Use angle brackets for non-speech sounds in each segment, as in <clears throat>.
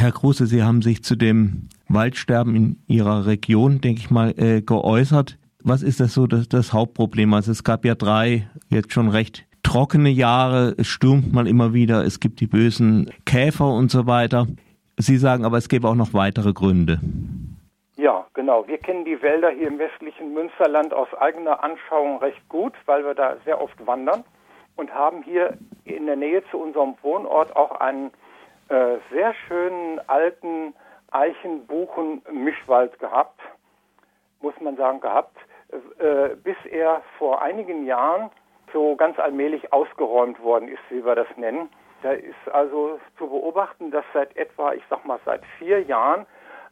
Herr Kruse, Sie haben sich zu dem Waldsterben in Ihrer Region, denke ich mal, äh, geäußert. Was ist das so das, das Hauptproblem? Also es gab ja drei jetzt schon recht trockene Jahre, es stürmt mal immer wieder, es gibt die bösen Käfer und so weiter. Sie sagen aber, es gäbe auch noch weitere Gründe. Ja, genau. Wir kennen die Wälder hier im westlichen Münsterland aus eigener Anschauung recht gut, weil wir da sehr oft wandern und haben hier in der Nähe zu unserem Wohnort auch einen äh, sehr schönen alten Eichen-Buchen-Mischwald gehabt, muss man sagen, gehabt, äh, bis er vor einigen Jahren so ganz allmählich ausgeräumt worden ist, wie wir das nennen. Da ist also zu beobachten, dass seit etwa, ich sag mal, seit vier Jahren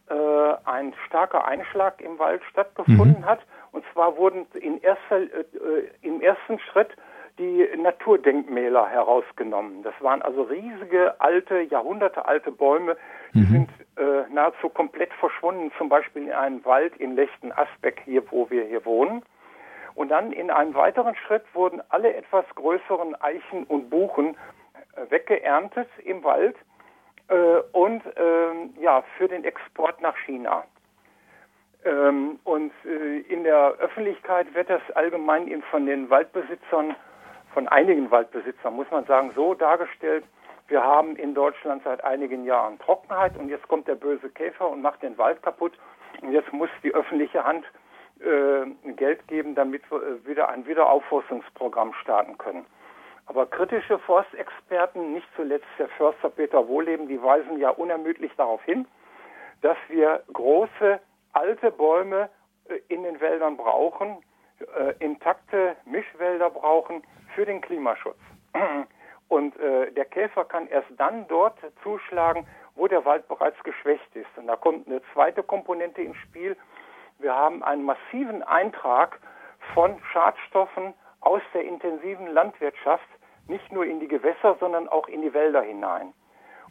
äh, ein starker Einschlag im Wald stattgefunden mhm. hat. Und zwar wurden in erster, äh, im ersten Schritt die Naturdenkmäler herausgenommen. Das waren also riesige, alte, jahrhundertealte Bäume, die mhm. sind äh, nahezu komplett verschwunden, zum Beispiel in einem Wald in Lechten-Asbeck, hier wo wir hier wohnen. Und dann in einem weiteren Schritt wurden alle etwas größeren Eichen und Buchen äh, weggeerntet im Wald äh, und ähm, ja für den Export nach China. Ähm, und äh, in der Öffentlichkeit wird das allgemein von den Waldbesitzern, von einigen Waldbesitzern, muss man sagen, so dargestellt, wir haben in Deutschland seit einigen Jahren Trockenheit und jetzt kommt der böse Käfer und macht den Wald kaputt und jetzt muss die öffentliche Hand äh, Geld geben, damit wir äh, wieder ein Wiederaufforstungsprogramm starten können. Aber kritische Forstexperten, nicht zuletzt der Förster Peter Wohleben, die weisen ja unermüdlich darauf hin, dass wir große alte Bäume äh, in den Wäldern brauchen, äh, intakte Mischwälder brauchen für den Klimaschutz. <clears throat> Und äh, der Käfer kann erst dann dort zuschlagen, wo der Wald bereits geschwächt ist. Und da kommt eine zweite Komponente ins Spiel, wir haben einen massiven Eintrag von Schadstoffen aus der intensiven Landwirtschaft nicht nur in die Gewässer, sondern auch in die Wälder hinein.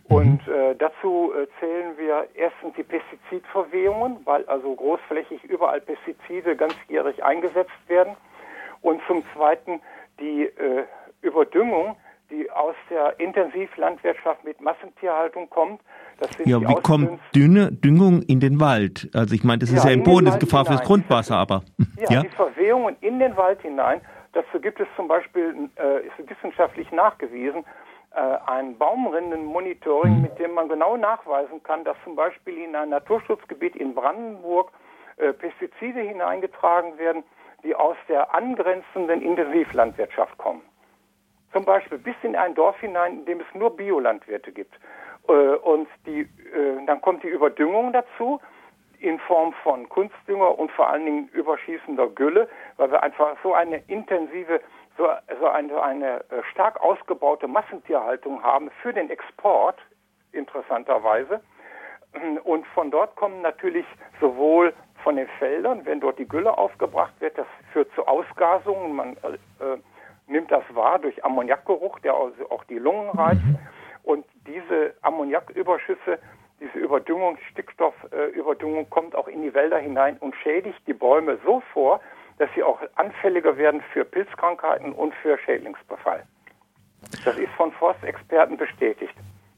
Mhm. Und äh, dazu äh, zählen wir erstens die Pestizidverwehungen, weil also großflächig überall Pestizide ganzjährig eingesetzt werden. Und zum Zweiten die äh, Überdüngung, die aus der Intensivlandwirtschaft mit Massentierhaltung kommt. ja, wie kommt Dünne, Düngung in den Wald? Also ich meine, das ja, ist ja im Boden, das ist Gefahr hinein. fürs Grundwasser, aber... <laughs> Ja, ja, die Verwehungen in den Wald hinein, dazu gibt es zum Beispiel, äh, ist wissenschaftlich nachgewiesen, ein Baumrindenmonitoring, mit dem man genau nachweisen kann, dass zum Beispiel in ein Naturschutzgebiet in Brandenburg äh, Pestizide hineingetragen werden, die aus der angrenzenden Intensivlandwirtschaft kommen. Zum Beispiel bis in ein Dorf hinein, in dem es nur Biolandwirte gibt. Äh, und die, äh, dann kommt die Überdüngung dazu in Form von Kunstdünger und vor allen Dingen überschießender Gülle, weil wir einfach so eine intensive, eine, eine äh, stark ausgebaute Massentierhaltung haben für den Export, interessanterweise. Und von dort kommen natürlich sowohl von den Feldern, wenn dort die Gülle aufgebracht wird, das führt zu Ausgasungen, man äh, nimmt das wahr durch Ammoniakgeruch, der also auch die Lungen reizt. Mhm. Und diese Ammoniaküberschüsse, diese Überdüngung, Stickstoffüberdüngung kommt auch in die Wälder hinein und schädigt die Bäume so vor, dass sie auch anfälliger werden für Pilzkrankheiten und für Schädlingsbefall. Das ist von Forstexperten bestätigt.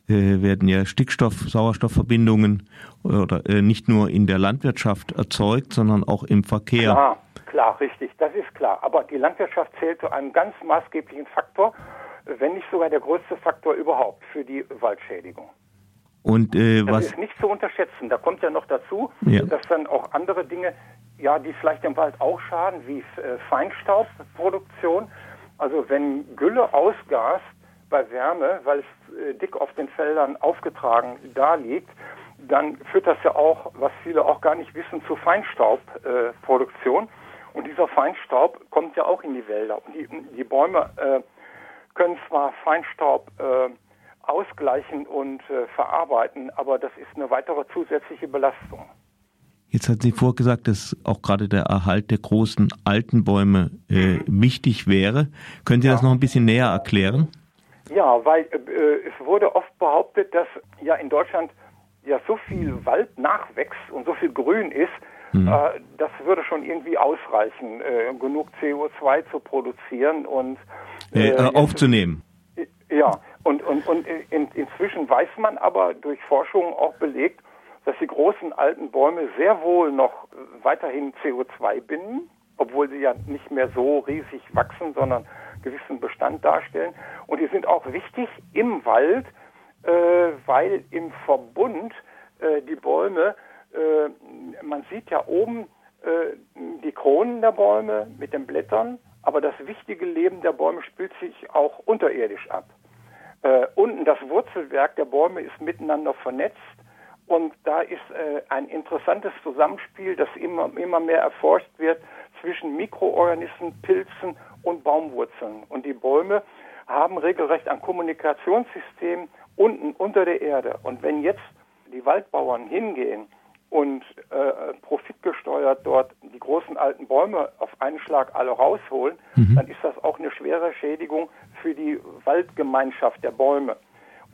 Äh, werden ja Stickstoff-Sauerstoffverbindungen oder äh, nicht nur in der Landwirtschaft erzeugt, sondern auch im Verkehr. Klar, klar, richtig, das ist klar. Aber die Landwirtschaft zählt zu einem ganz maßgeblichen Faktor, wenn nicht sogar der größte Faktor überhaupt für die Waldschädigung. Und äh, das was ist nicht zu unterschätzen. Da kommt ja noch dazu, ja. dass dann auch andere Dinge, ja, die vielleicht im Wald auch schaden, wie äh, Feinstaubproduktion. Also wenn Gülle ausgast bei Wärme, weil es äh, dick auf den Feldern aufgetragen da liegt, dann führt das ja auch, was viele auch gar nicht wissen, zu Feinstaubproduktion. Und dieser Feinstaub kommt ja auch in die Wälder. Und die, die Bäume äh, können zwar Feinstaub äh, ausgleichen und äh, verarbeiten, aber das ist eine weitere zusätzliche Belastung. Jetzt hat sie vorgesagt, dass auch gerade der Erhalt der großen alten Bäume äh, wichtig wäre. Können Sie ja. das noch ein bisschen näher erklären? Ja, weil äh, es wurde oft behauptet, dass ja in Deutschland ja so viel Wald nachwächst und so viel Grün ist, mhm. äh, das würde schon irgendwie ausreichen, äh, genug CO2 zu produzieren und äh, äh, aufzunehmen. Ja, Und, und, und in, inzwischen weiß man aber durch Forschungen auch belegt, dass die großen alten Bäume sehr wohl noch weiterhin CO2 binden, obwohl sie ja nicht mehr so riesig wachsen, sondern gewissen Bestand darstellen. Und die sind auch wichtig im Wald, äh, weil im Verbund äh, die Bäume, äh, man sieht ja oben äh, die Kronen der Bäume mit den Blättern, aber das wichtige Leben der Bäume spielt sich auch unterirdisch ab. Äh, unten das Wurzelwerk der Bäume ist miteinander vernetzt und da ist äh, ein interessantes Zusammenspiel, das immer, immer mehr erforscht wird zwischen Mikroorganismen, Pilzen und Baumwurzeln. Und die Bäume haben regelrecht ein Kommunikationssystem unten unter der Erde. Und wenn jetzt die Waldbauern hingehen und äh, profitgesteuert dort die großen alten Bäume auf einen Schlag alle rausholen, mhm. dann ist das auch eine schwere Schädigung für die Waldgemeinschaft der Bäume.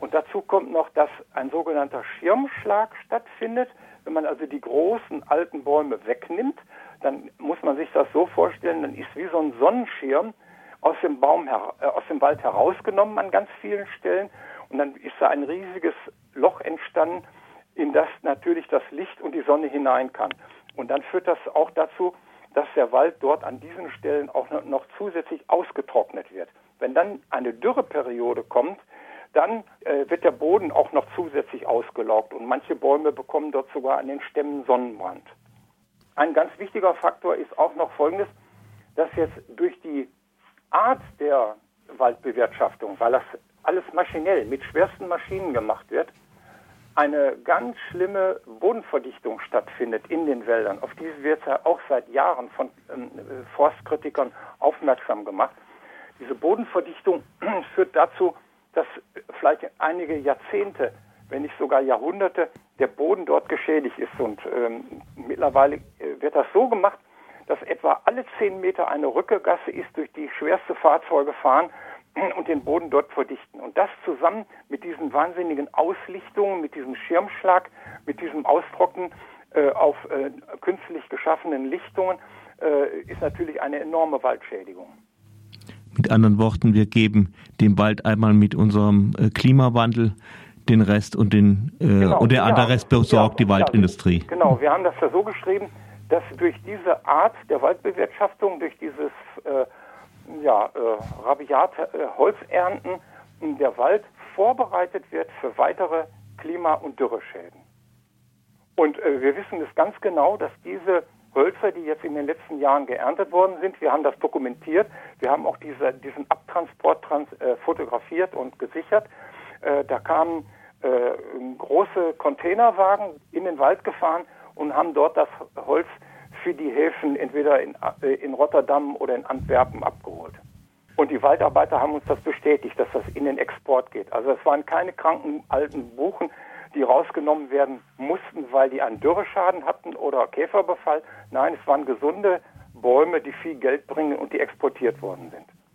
Und dazu kommt noch, dass ein sogenannter Schirmschlag stattfindet. Wenn man also die großen alten Bäume wegnimmt, dann muss man sich das so vorstellen, dann ist wie so ein Sonnenschirm aus dem Baum, äh, aus dem Wald herausgenommen an ganz vielen Stellen und dann ist da ein riesiges Loch entstanden, in das natürlich das Licht und die Sonne hinein kann. Und dann führt das auch dazu, dass der Wald dort an diesen Stellen auch noch zusätzlich ausgetrocknet wird. Wenn dann eine Dürreperiode kommt, dann äh, wird der Boden auch noch zusätzlich ausgelaugt und manche Bäume bekommen dort sogar an den Stämmen Sonnenbrand. Ein ganz wichtiger Faktor ist auch noch Folgendes, dass jetzt durch die Art der Waldbewirtschaftung, weil das alles maschinell mit schwersten Maschinen gemacht wird, eine ganz schlimme Bodenverdichtung stattfindet in den Wäldern. Auf diese wird ja auch seit Jahren von ähm, Forstkritikern aufmerksam gemacht. Diese Bodenverdichtung <clears throat> führt dazu, dass vielleicht einige Jahrzehnte, wenn nicht sogar Jahrhunderte, der Boden dort geschädigt ist. Und ähm, mittlerweile äh, wird das so gemacht, dass etwa alle zehn Meter eine Rückegasse ist, durch die schwerste Fahrzeuge fahren <clears throat> und den Boden dort verdichten. Und das zusammen mit diesen wahnsinnigen Auslichtungen, mit diesem Schirmschlag, mit diesem Austrocknen äh, auf äh, künstlich geschaffenen Lichtungen, äh, ist natürlich eine enorme Waldschädigung. Mit anderen Worten, wir geben dem Wald einmal mit unserem äh, Klimawandel den Rest und den äh, genau, und der ja, andere Rest besorgt ja, die Waldindustrie. Genau, wir haben das ja so geschrieben, dass durch diese Art der Waldbewirtschaftung, durch dieses äh, ja, äh, rabiate äh, Holzernten der Wald vorbereitet wird für weitere Klima- und Dürreschäden. Und äh, wir wissen es ganz genau, dass diese Hölzer, die jetzt in den letzten Jahren geerntet worden sind, wir haben das dokumentiert, wir haben auch diese, diesen Abtransport trans, äh, fotografiert und gesichert. Äh, da kamen äh, große Containerwagen in den Wald gefahren und haben dort das Holz für die Häfen entweder in, äh, in Rotterdam oder in Antwerpen abgeholt. Und die Waldarbeiter haben uns das bestätigt, dass das in den Export geht. Also es waren keine kranken alten Buchen, die rausgenommen werden mussten, weil die einen Dürreschaden hatten oder Käferbefall. Nein, es waren gesunde Bäume, die viel Geld bringen und die exportiert worden sind.